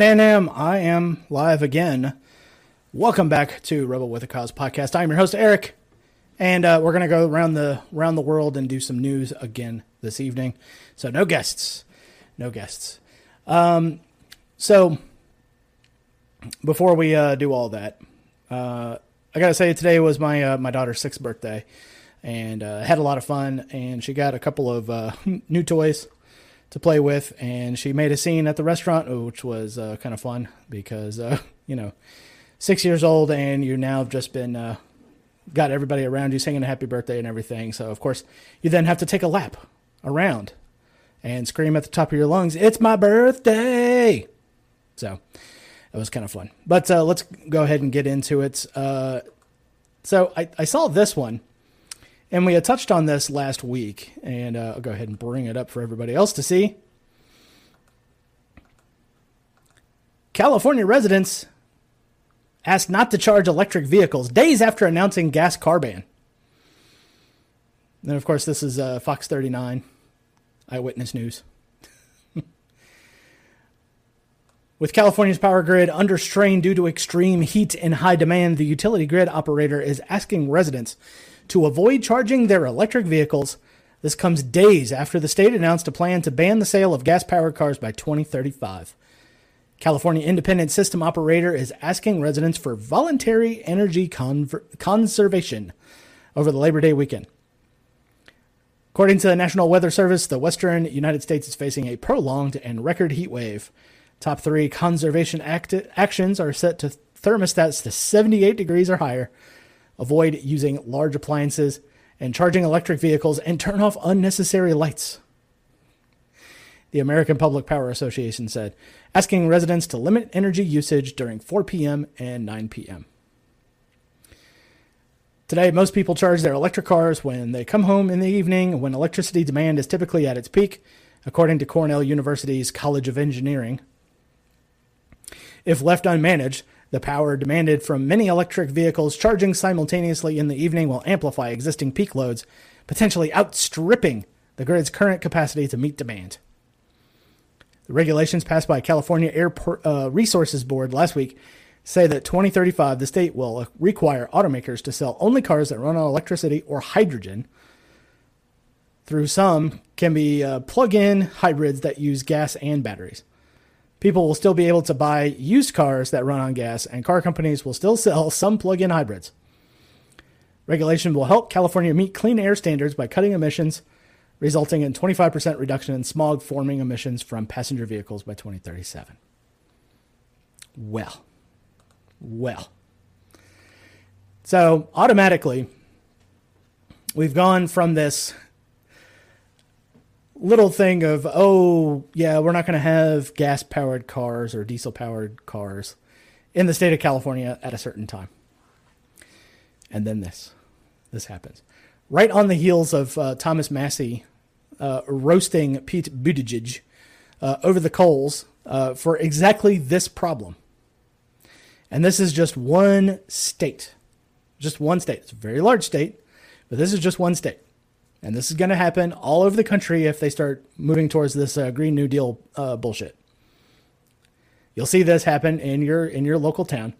NM, I am live again. Welcome back to Rebel with a Cause podcast. I'm your host Eric, and uh, we're gonna go around the around the world and do some news again this evening. So no guests, no guests. Um, so before we uh, do all that, uh, I gotta say today was my uh, my daughter's sixth birthday, and uh, had a lot of fun. And she got a couple of uh, new toys to play with, and she made a scene at the restaurant, which was uh, kind of fun because uh, you know, six years old, and you now have just been uh, got everybody around you singing a happy birthday and everything. So of course, you then have to take a lap around and scream at the top of your lungs, "It's my birthday!" So it was kind of fun. But uh, let's go ahead and get into it. Uh, so I, I saw this one and we had touched on this last week, and uh, I'll go ahead and bring it up for everybody else to see. California residents asked not to charge electric vehicles days after announcing gas car ban. And of course, this is uh, Fox 39, Eyewitness News. With California's power grid under strain due to extreme heat and high demand, the utility grid operator is asking residents to avoid charging their electric vehicles. This comes days after the state announced a plan to ban the sale of gas powered cars by 2035. California Independent System Operator is asking residents for voluntary energy conver- conservation over the Labor Day weekend. According to the National Weather Service, the western United States is facing a prolonged and record heat wave. Top three conservation act- actions are set to thermostats to 78 degrees or higher avoid using large appliances and charging electric vehicles, and turn off unnecessary lights. The American Public Power Association said, asking residents to limit energy usage during 4 p.m. and 9 p.m. Today, most people charge their electric cars when they come home in the evening when electricity demand is typically at its peak, according to Cornell University's College of Engineering. If left unmanaged, the power demanded from many electric vehicles charging simultaneously in the evening will amplify existing peak loads, potentially outstripping the grid's current capacity to meet demand. The regulations passed by California Air uh, Resources Board last week say that 2035 the state will require automakers to sell only cars that run on electricity or hydrogen. Through some can be uh, plug-in hybrids that use gas and batteries people will still be able to buy used cars that run on gas, and car companies will still sell some plug in hybrids. Regulation will help California meet clean air standards by cutting emissions, resulting in 25% reduction in smog forming emissions from passenger vehicles by 2037. Well, well. So automatically, we've gone from this little thing of oh yeah we're not going to have gas powered cars or diesel powered cars in the state of california at a certain time. And then this. This happens. Right on the heels of uh, thomas massie uh, roasting pete buttigieg uh, over the coals uh, for exactly this problem. And this is just one state. Just one state. It's a very large state but this is just one state and this is going to happen all over the country if they start moving towards this uh, Green New Deal uh, bullshit. You'll see this happen in your in your local town,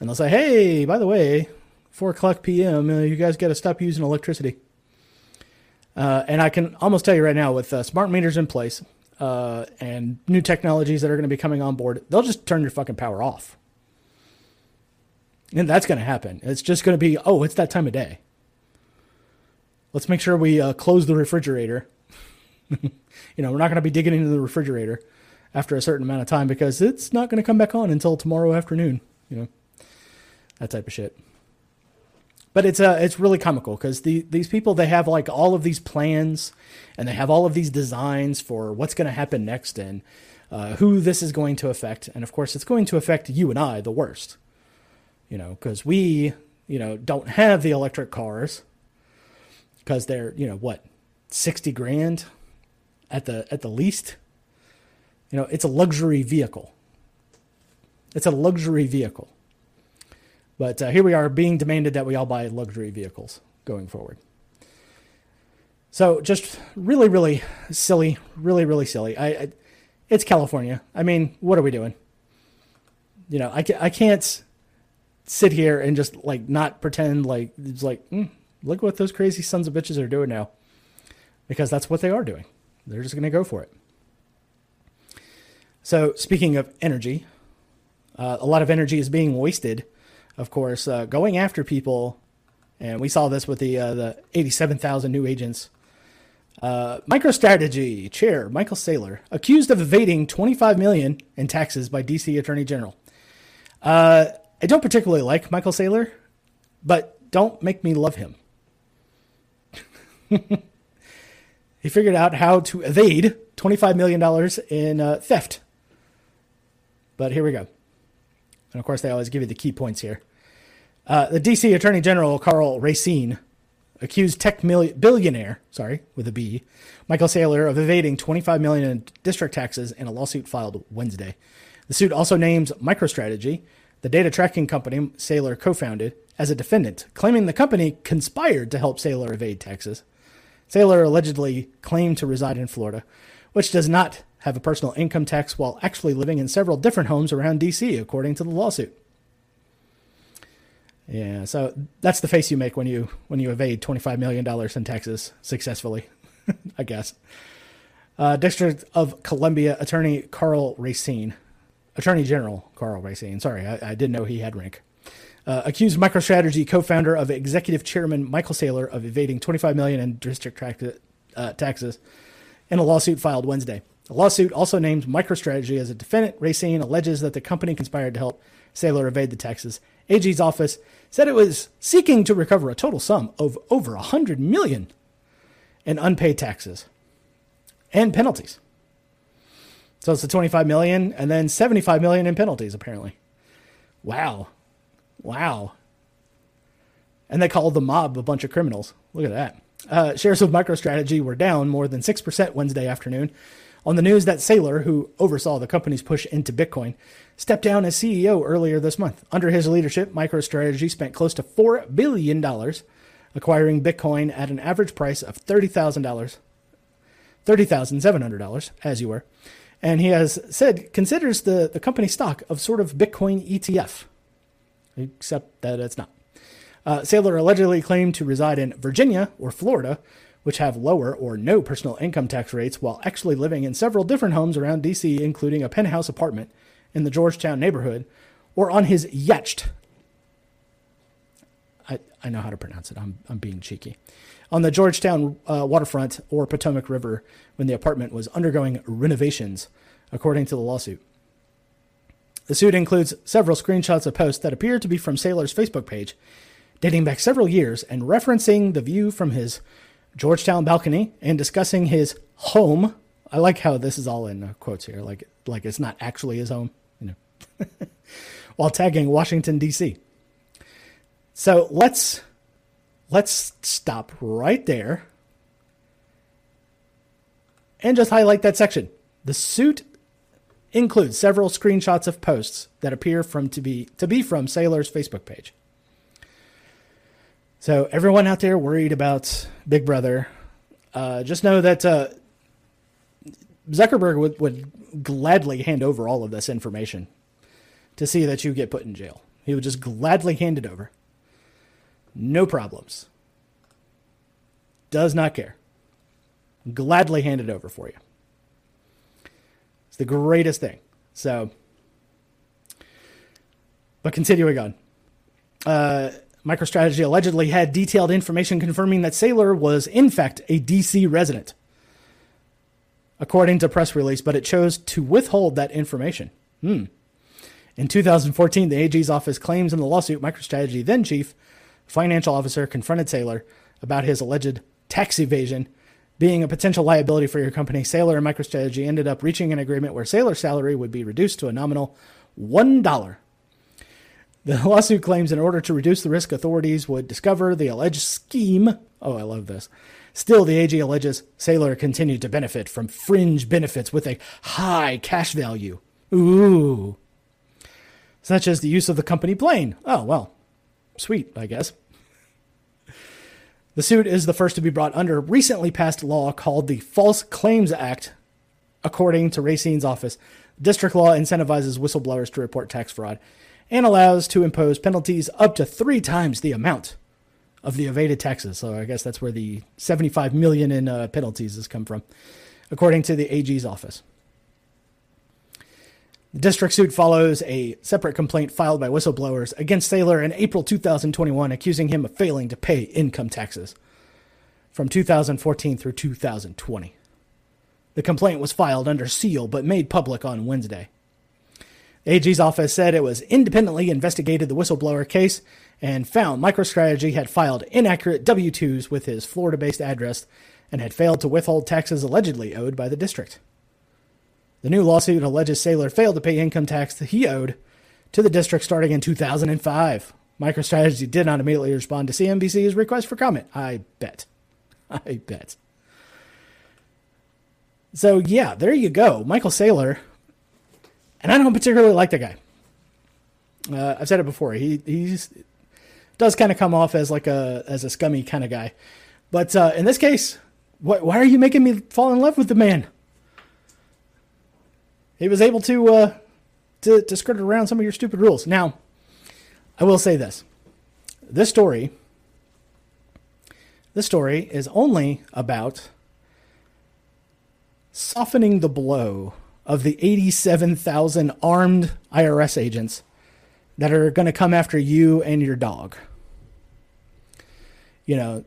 and they'll say, "Hey, by the way, four o'clock p.m. Uh, you guys got to stop using electricity." Uh, and I can almost tell you right now, with uh, smart meters in place uh, and new technologies that are going to be coming on board, they'll just turn your fucking power off. And that's going to happen. It's just going to be, oh, it's that time of day. Let's make sure we uh, close the refrigerator. you know, we're not going to be digging into the refrigerator after a certain amount of time because it's not going to come back on until tomorrow afternoon. You know, that type of shit. But it's uh, it's really comical because the these people they have like all of these plans and they have all of these designs for what's going to happen next and uh, who this is going to affect, and of course it's going to affect you and I the worst. You know, because we you know don't have the electric cars because they're you know what sixty grand at the at the least. You know, it's a luxury vehicle. It's a luxury vehicle. But uh, here we are being demanded that we all buy luxury vehicles going forward. So just really, really silly, really, really silly. I, I it's California. I mean, what are we doing? You know, I, I can't sit here and just like not pretend like it's like, mm, look what those crazy sons of bitches are doing now. Because that's what they are doing. They're just going to go for it. So, speaking of energy, uh, a lot of energy is being wasted, of course, uh, going after people. And we saw this with the uh, the 87,000 new agents. Uh, MicroStrategy chair Michael Saylor accused of evading 25 million in taxes by DC Attorney General. Uh, I don't particularly like Michael Saylor, but don't make me love him. he figured out how to evade $25 million in uh, theft. But here we go. And of course, they always give you the key points here. Uh, the DC Attorney General, Karl Racine, accused tech billionaire, sorry, with a B, Michael Saylor of evading 25 million in district taxes in a lawsuit filed Wednesday. The suit also names MicroStrategy, the data tracking company Saylor co-founded, as a defendant, claiming the company conspired to help Saylor evade taxes. Saylor allegedly claimed to reside in Florida, which does not have a personal income tax while actually living in several different homes around DC, according to the lawsuit. Yeah, so that's the face you make when you when you evade twenty five million dollars in taxes successfully, I guess. Uh, District of Columbia Attorney Karl Racine, Attorney General Karl Racine. Sorry, I, I didn't know he had rank. Uh, accused MicroStrategy co-founder of executive chairman Michael Saylor of evading 25 million in district tra- uh, taxes in a lawsuit filed Wednesday. The lawsuit also names MicroStrategy as a defendant. Racine alleges that the company conspired to help Saylor evade the taxes. AG's office said it was seeking to recover a total sum of over 100 million in unpaid taxes and penalties. So it's the 25 million and then 75 million in penalties apparently. Wow. Wow. And they called the mob a bunch of criminals. Look at that. Uh, shares of MicroStrategy were down more than 6% Wednesday afternoon on the news that Saylor, who oversaw the company's push into Bitcoin, stepped down as CEO earlier this month. Under his leadership, MicroStrategy spent close to $4 billion acquiring Bitcoin at an average price of $30,000, $30,700, as you were. And he has said considers the, the company stock of sort of Bitcoin ETF, except that it's not. Uh, Saylor allegedly claimed to reside in Virginia or Florida, which have lower or no personal income tax rates, while actually living in several different homes around DC, including a penthouse apartment in the Georgetown neighborhood, or on his yacht. I, I know how to pronounce it. I'm, I'm being cheeky. On the Georgetown uh, waterfront or Potomac River when the apartment was undergoing renovations, according to the lawsuit. The suit includes several screenshots of posts that appear to be from Saylor's Facebook page, dating back several years and referencing the view from his Georgetown balcony and discussing his home. I like how this is all in uh, quotes here, like like it's not actually his home, you know. while tagging Washington D.C. So let's let's stop right there and just highlight that section. The suit includes several screenshots of posts that appear from to be to be from Saylor's Facebook page. So everyone out there worried about Big Brother, uh, just know that uh, Zuckerberg would, would gladly hand over all of this information to see that you get put in jail. He would just gladly hand it over. No problems. Does not care. Gladly hand it over for you. It's the greatest thing. So, but continuing on. Uh, MicroStrategy allegedly had detailed information confirming that Saylor was, in fact, a DC resident, according to press release, but it chose to withhold that information. Hmm. In 2014, the AG's office claims in the lawsuit MicroStrategy then chief financial officer confronted Saylor about his alleged tax evasion being a potential liability for your company. Saylor and MicroStrategy ended up reaching an agreement where Saylor's salary would be reduced to a nominal $1 the lawsuit claims in order to reduce the risk authorities would discover the alleged scheme. Oh, I love this. Still, the AG alleges Saylor continued to benefit from fringe benefits with a high cash value. Ooh. Such as the use of the company plane. Oh, well, sweet, I guess. The suit is the first to be brought under recently passed law called the False Claims Act According to Racine's office, district law incentivizes whistleblowers to report tax fraud and allows to impose penalties up to three times the amount of the evaded taxes. So I guess that's where the 75 million in uh, penalties has come from, according to the AG's office. The district suit follows a separate complaint filed by whistleblowers against Saylor in April 2021, accusing him of failing to pay income taxes from 2014 through 2020. The complaint was filed under seal but made public on Wednesday. AG's office said it was independently investigated the whistleblower case and found MicroStrategy had filed inaccurate W 2s with his Florida based address and had failed to withhold taxes allegedly owed by the district. The new lawsuit alleges Saylor failed to pay income tax that he owed to the district starting in 2005. MicroStrategy did not immediately respond to CNBC's request for comment. I bet. I bet. So yeah, there you go, Michael Saylor. And I don't particularly like the guy. Uh, I've said it before. He he's does kind of come off as like a as a scummy kind of guy, but uh, in this case, wh- why are you making me fall in love with the man? He was able to uh, to to skirt around some of your stupid rules. Now, I will say this: this story, this story is only about softening the blow of the 87,000 armed IRS agents that are going to come after you and your dog. You know,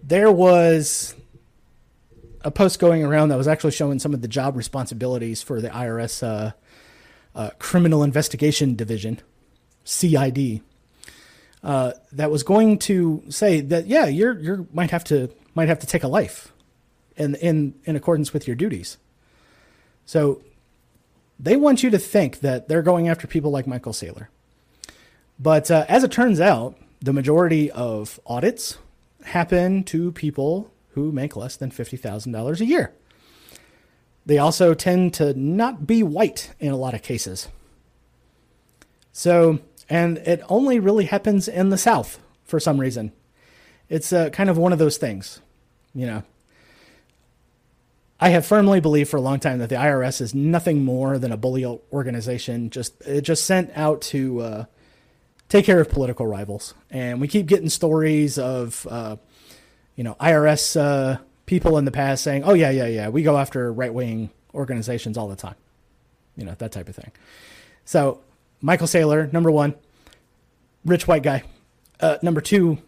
there was a post going around that was actually showing some of the job responsibilities for the IRS uh, uh, Criminal Investigation Division, CID. Uh, that was going to say that yeah, you're you might have to might have to take a life in in in accordance with your duties. So they want you to think that they're going after people like Michael Saylor. But uh, as it turns out, the majority of audits happen to people who make less than $50,000 a year. They also tend to not be white in a lot of cases. So, and it only really happens in the South for some reason. It's uh, kind of one of those things, you know. I have firmly believed for a long time that the IRS is nothing more than a bully organization. Just it just sent out to uh, take care of political rivals, and we keep getting stories of uh, you know IRS uh, people in the past saying, "Oh yeah, yeah, yeah, we go after right wing organizations all the time," you know that type of thing. So Michael Saylor, number one, rich white guy. Uh, number two,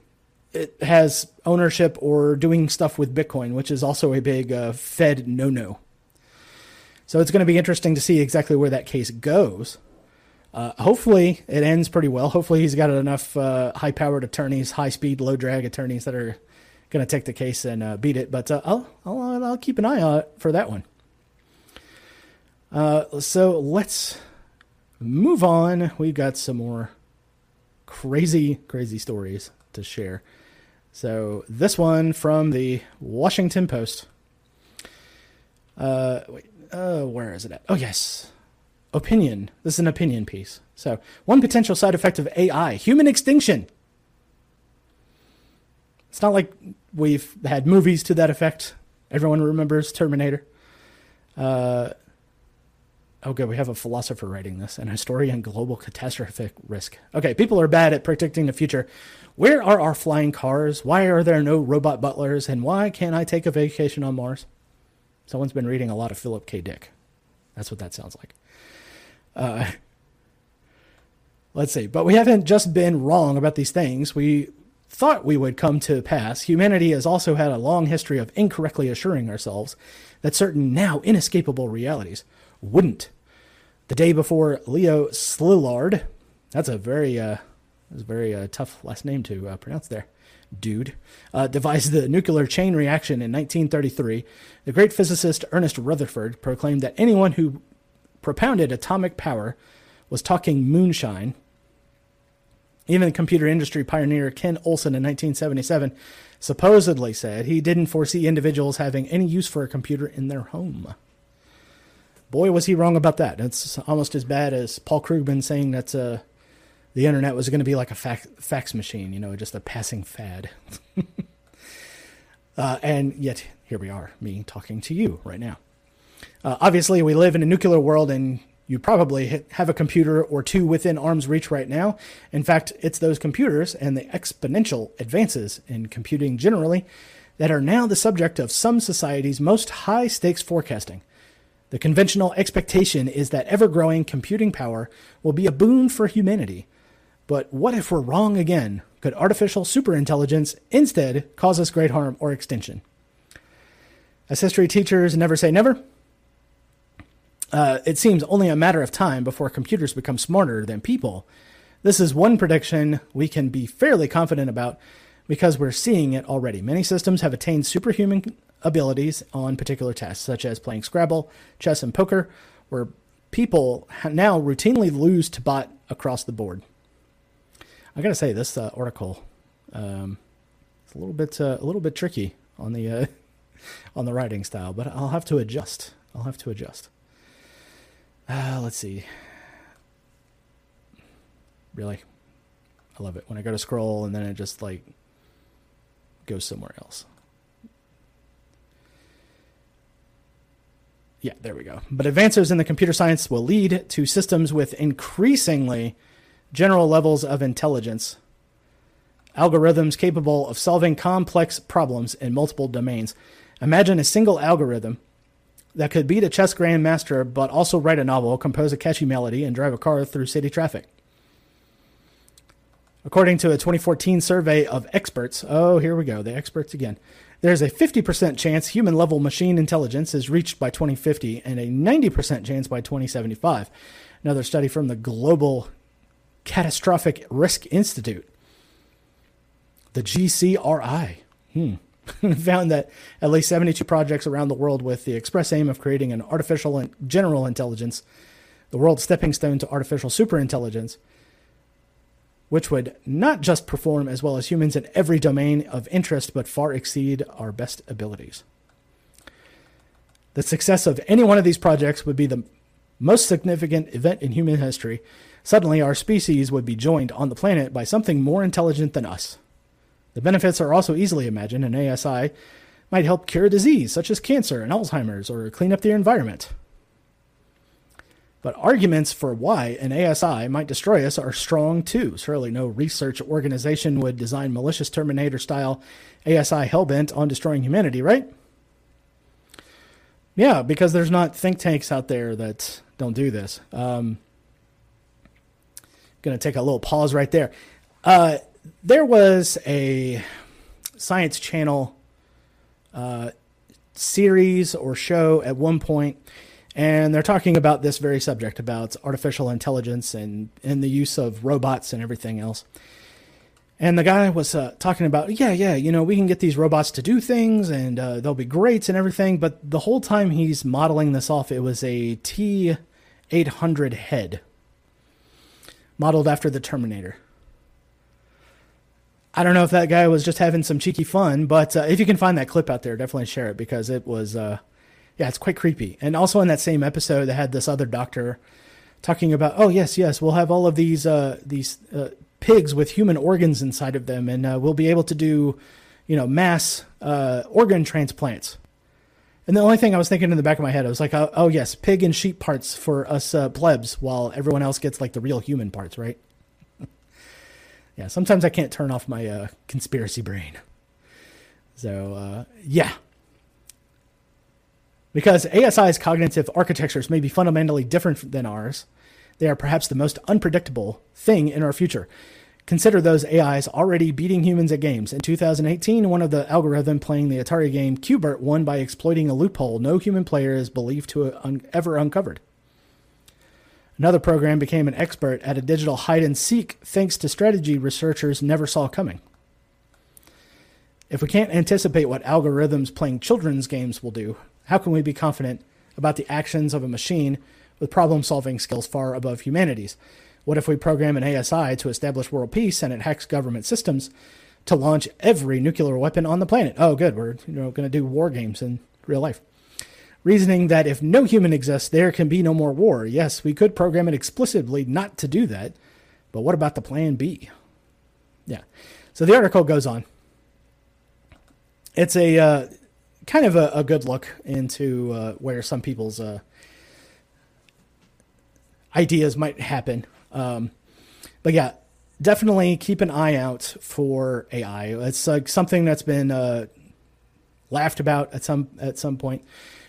it has ownership or doing stuff with Bitcoin, which is also a big uh, Fed no no. So it's going to be interesting to see exactly where that case goes. Uh, hopefully, it ends pretty well. Hopefully, he's got enough uh, high powered attorneys, high speed, low drag attorneys that are going to take the case and uh, beat it. But uh, I'll, I'll, I'll keep an eye on it for that one. Uh, so let's move on. We've got some more crazy, crazy stories to share. So this one from the Washington Post. Uh, wait, uh, where is it at? Oh yes, opinion. This is an opinion piece. So one potential side effect of AI: human extinction. It's not like we've had movies to that effect. Everyone remembers Terminator. Uh, Oh, good. We have a philosopher writing this, an historian global catastrophic risk. Okay, people are bad at predicting the future. Where are our flying cars? Why are there no robot butlers? And why can't I take a vacation on Mars? Someone's been reading a lot of Philip K. Dick. That's what that sounds like. Uh, let's see. But we haven't just been wrong about these things. We thought we would come to pass. Humanity has also had a long history of incorrectly assuring ourselves that certain now inescapable realities wouldn't the day before Leo Szilard, that's a very uh, that's a very uh, tough last name to uh, pronounce there, dude, uh, devised the nuclear chain reaction in 1933. The great physicist Ernest Rutherford proclaimed that anyone who propounded atomic power was talking moonshine. Even computer industry pioneer Ken Olsen in 1977 supposedly said he didn't foresee individuals having any use for a computer in their home boy, was he wrong about that. It's almost as bad as Paul Krugman saying that uh, the internet was going to be like a fax, fax machine, you know, just a passing fad. uh, and yet, here we are, me talking to you right now. Uh, obviously, we live in a nuclear world, and you probably have a computer or two within arm's reach right now. In fact, it's those computers and the exponential advances in computing generally that are now the subject of some societies' most high stakes forecasting. The conventional expectation is that ever growing computing power will be a boon for humanity. But what if we're wrong again? Could artificial superintelligence instead cause us great harm or extinction? As history teachers never say never, uh, it seems only a matter of time before computers become smarter than people. This is one prediction we can be fairly confident about because we're seeing it already. Many systems have attained superhuman abilities on particular tasks, such as playing Scrabble, chess, and poker, where people now routinely lose to bot across the board. I gotta say, this uh, article um, a little bit uh, a little bit tricky on the uh, on the writing style, but I'll have to adjust. I'll have to adjust. Uh, let's see. Really, I love it when I go to scroll and then it just like goes somewhere else. Yeah, there we go. But advances in the computer science will lead to systems with increasingly general levels of intelligence, algorithms capable of solving complex problems in multiple domains. Imagine a single algorithm that could beat a chess grandmaster, but also write a novel, compose a catchy melody, and drive a car through city traffic. According to a 2014 survey of experts, oh, here we go, the experts again. There's a 50% chance human level machine intelligence is reached by 2050 and a 90% chance by 2075. Another study from the Global Catastrophic Risk Institute, the GCRI, hmm, found that at least 72 projects around the world with the express aim of creating an artificial and general intelligence, the world's stepping stone to artificial superintelligence, which would not just perform as well as humans in every domain of interest, but far exceed our best abilities. The success of any one of these projects would be the most significant event in human history. Suddenly, our species would be joined on the planet by something more intelligent than us. The benefits are also easily imagined, and ASI might help cure a disease such as cancer and Alzheimer's or clean up the environment. But arguments for why an ASI might destroy us are strong too. Surely no research organization would design malicious Terminator style ASI hellbent on destroying humanity, right? Yeah, because there's not think tanks out there that don't do this. Um, to take a little pause right there. Uh, there was a Science Channel uh, series or show at one point and they're talking about this very subject about artificial intelligence and, and the use of robots and everything else. And the guy was uh, talking about, yeah, yeah, you know, we can get these robots to do things and uh, they'll be great and everything. But the whole time he's modeling this off, it was a T 800 head modeled after the Terminator. I don't know if that guy was just having some cheeky fun, but uh, if you can find that clip out there, definitely share it because it was uh, yeah, it's quite creepy. And also in that same episode, they had this other doctor talking about, oh yes, yes, we'll have all of these uh, these uh, pigs with human organs inside of them, and uh, we'll be able to do, you know, mass uh, organ transplants. And the only thing I was thinking in the back of my head, I was like, oh, oh yes, pig and sheep parts for us plebs, while everyone else gets like the real human parts, right? Yeah, sometimes I can't turn off my uh, conspiracy brain. So yeah, because ASI's cognitive architectures may be fundamentally different than ours, they are perhaps the most unpredictable thing in our future. Consider those AIs already beating humans at games. In 2018, one of the algorithm playing the Atari game Q*bert won by exploiting a loophole no human player is believed to have ever uncovered. Another program became an expert at a digital hide and seek thanks to strategy researchers never saw coming. If we can't anticipate what algorithms playing children's games will do, how can we be confident about the actions of a machine with problem solving skills far above humanity's? What if we program an ASI to establish world peace and it hacks government systems to launch every nuclear weapon on the planet? Oh, good. We're you know, going to do war games in real life. Reasoning that if no human exists, there can be no more war. Yes, we could program it explicitly not to do that, but what about the plan B? Yeah. So the article goes on. It's a uh, kind of a, a good look into uh, where some people's uh, ideas might happen. Um, but yeah, definitely keep an eye out for AI. It's like something that's been uh, laughed about at some at some point.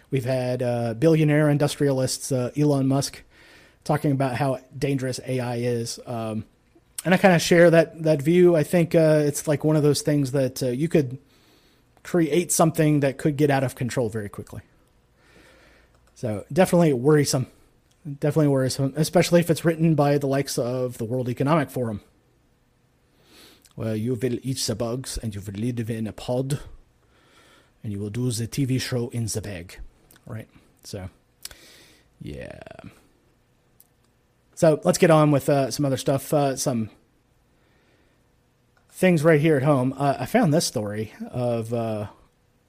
We've had uh, billionaire industrialists uh, Elon Musk talking about how dangerous AI is, um, and I kind of share that that view. I think uh, it's like one of those things that uh, you could create something that could get out of control very quickly. So definitely worrisome. Definitely worrisome, especially if it's written by the likes of the World Economic Forum. Well, you will eat the bugs and you will live in a pod and you will do the TV show in the bag. Right? So, yeah. So let's get on with uh, some other stuff. Uh, some things right here at home. Uh, I found this story of, uh,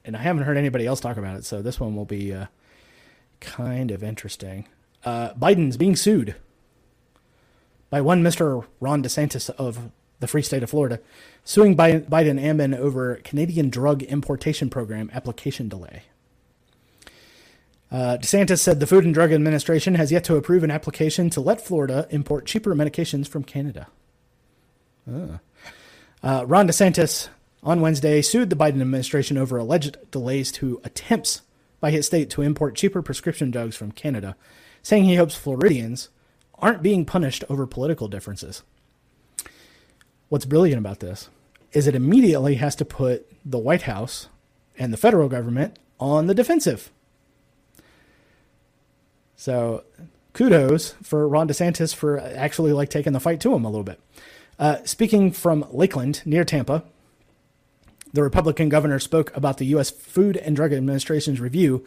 and I haven't heard anybody else talk about it, so this one will be uh, kind of interesting. Uh, Biden's being sued by one Mr. Ron DeSantis of the free state of Florida, suing Biden admin over Canadian drug importation program application delay. Uh, DeSantis said the Food and Drug Administration has yet to approve an application to let Florida import cheaper medications from Canada. Uh. Ron DeSantis on Wednesday sued the Biden administration over alleged delays to attempts by his state to import cheaper prescription drugs from Canada, saying he hopes Floridians aren't being punished over political differences. What's brilliant about this is it immediately has to put the White House and the federal government on the defensive. So kudos for Ron DeSantis for actually like taking the fight to him a little bit. Uh, speaking from Lakeland near Tampa, the Republican governor spoke about the U.S. Food and Drug Administration's review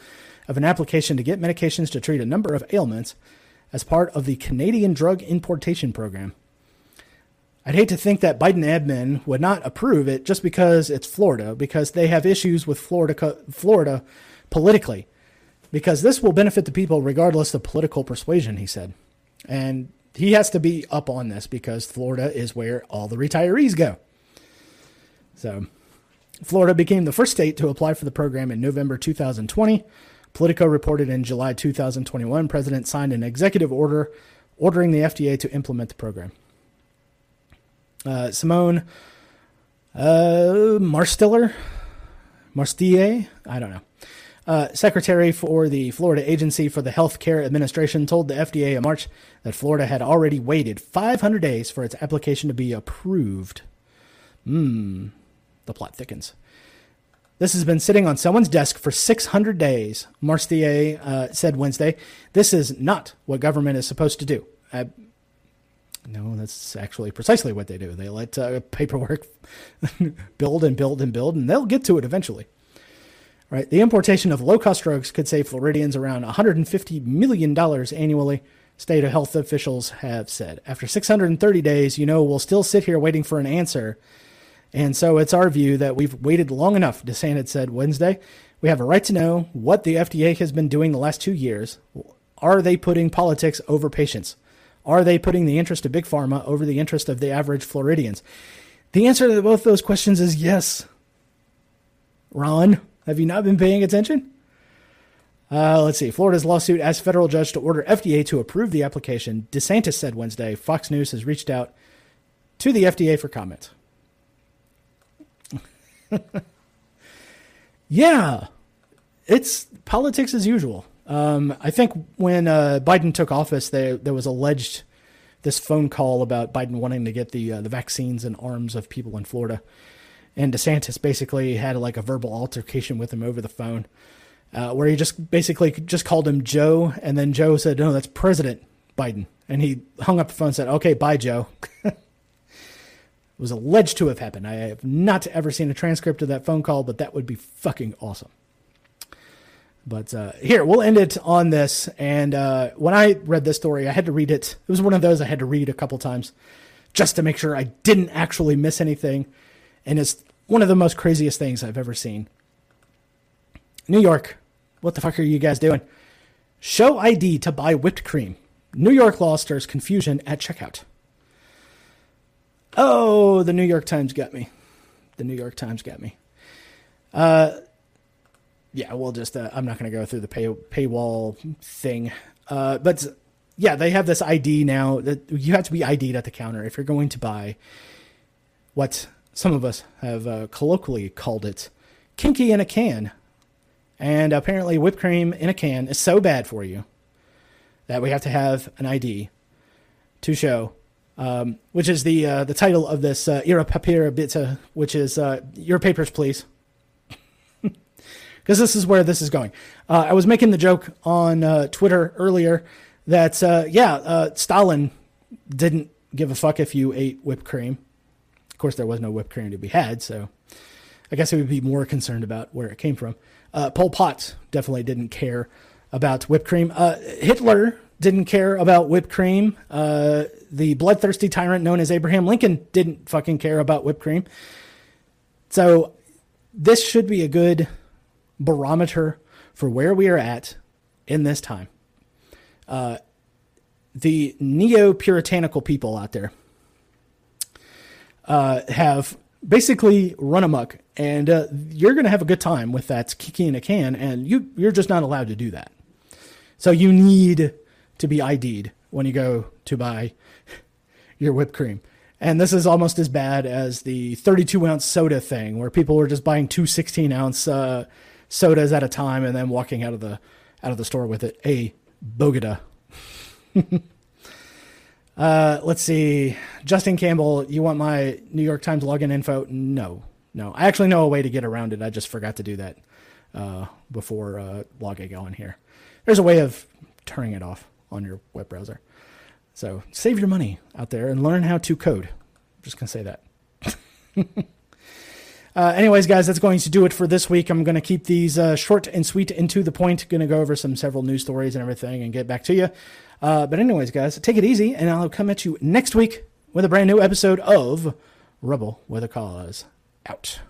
of an application to get medications to treat a number of ailments as part of the Canadian Drug Importation Program. I'd hate to think that Biden admin would not approve it just because it's Florida, because they have issues with Florida, Florida politically because this will benefit the people regardless of political persuasion, he said. And he has to be up on this because Florida is where all the retirees go. So, Florida became the first state to apply for the program in November 2020. Politico reported in July 2021, President signed an executive order ordering the FDA to implement the program. Uh, Simone uh, Marstiller, Marstille, I don't know. Uh, Secretary for the Florida Agency for the Health Care Administration told the FDA in March that Florida had already waited 500 days for its application to be approved. Hmm, the plot thickens. This has been sitting on someone's desk for 600 days, Marstier uh, said Wednesday. This is not what government is supposed to do. Uh, no, that's actually precisely what they do. They let uh, paperwork build and build and build, and they'll get to it eventually. Right? The importation of low-cost drugs could save Floridians around $150 million annually, state health officials have said. After 630 days, you know, we'll still sit here waiting for an answer. And so it's our view that we've waited long enough, DeSantis said Wednesday. We have a right to know what the FDA has been doing the last two years. Are they putting politics over patients? Are they putting the interest of big pharma over the interest of the average Floridians? The answer to both those questions is yes. Ron, have you not been paying attention? Uh, let's see. Florida's lawsuit asks federal judge to order FDA to approve the application. DeSantis said Wednesday. Fox News has reached out to the FDA for comment. yeah, it's politics as usual. Um, I think when uh, Biden took office, there there was alleged this phone call about Biden wanting to get the uh, the vaccines and arms of people in Florida and DeSantis basically had like a verbal altercation with him over the phone, uh, where he just basically just called him Joe, and then Joe said, "No, that's President Biden," and he hung up the phone and said, "Okay, bye, Joe." it was alleged to have happened. I have not ever seen a transcript of that phone call, but that would be fucking awesome. But uh, here, we'll end it on this. And uh, when I read this story, I had to read it. It was one of those I had to read a couple times just to make sure I didn't actually miss anything and it's one of the most craziest things I've ever seen. New York, what the fuck are you guys doing? Show ID to buy whipped cream. New York law stirs confusion at checkout. Oh, the New York Times got me. The New York Times got me. Uh, yeah, we'll just. Uh, I'm not going to go through the pay paywall thing, uh, but yeah, they have this ID now that you have to be ID'd at the counter if you're going to buy what some of us have uh, colloquially called it kinky in a can. And apparently, whipped cream in a can is so bad for you that we have to have an ID to show, um, which is the uh, the title of this uh, Ihre Papiere bitte, which is uh, Your Papers, Please. Because this is where this is going. Uh, I was making the joke on uh, Twitter earlier that, uh, yeah, uh, Stalin didn't give a fuck if you ate whipped cream. Course, there was no whipped cream to be had, so I guess he would be more concerned about where it came from. Uh, Pol Pot definitely didn't care about whipped cream. Uh, Hitler didn't care about whipped cream. Uh, the bloodthirsty tyrant known as Abraham Lincoln didn't fucking care about whipped cream. So this should be a good barometer for where we are at in this time. Uh, the neo puritanical people out there uh, have basically run amok, and uh, you're going to have a good time with that kiki in a can, and you you're just not allowed to do that. So you need to be ID'd when you go to buy your whipped cream. And this is almost as bad as the 32 ounce soda thing, where people were just buying two 16 ounce uh, sodas at a time and then walking out of the out of the store with it. A Bogota. uh, let's see. Justin Campbell, you want my New York Times login info? No, no. I actually know a way to get around it. I just forgot to do that uh, before uh, logging on here. There's a way of turning it off on your web browser. So save your money out there and learn how to code. I'm just gonna say that. uh, anyways, guys, that's going to do it for this week. I'm going to keep these uh, short and sweet and to the point. Going to go over some several news stories and everything and get back to you. Uh, but anyways, guys, take it easy, and I'll come at you next week with a brand new episode of Rebel with a Cause. Out.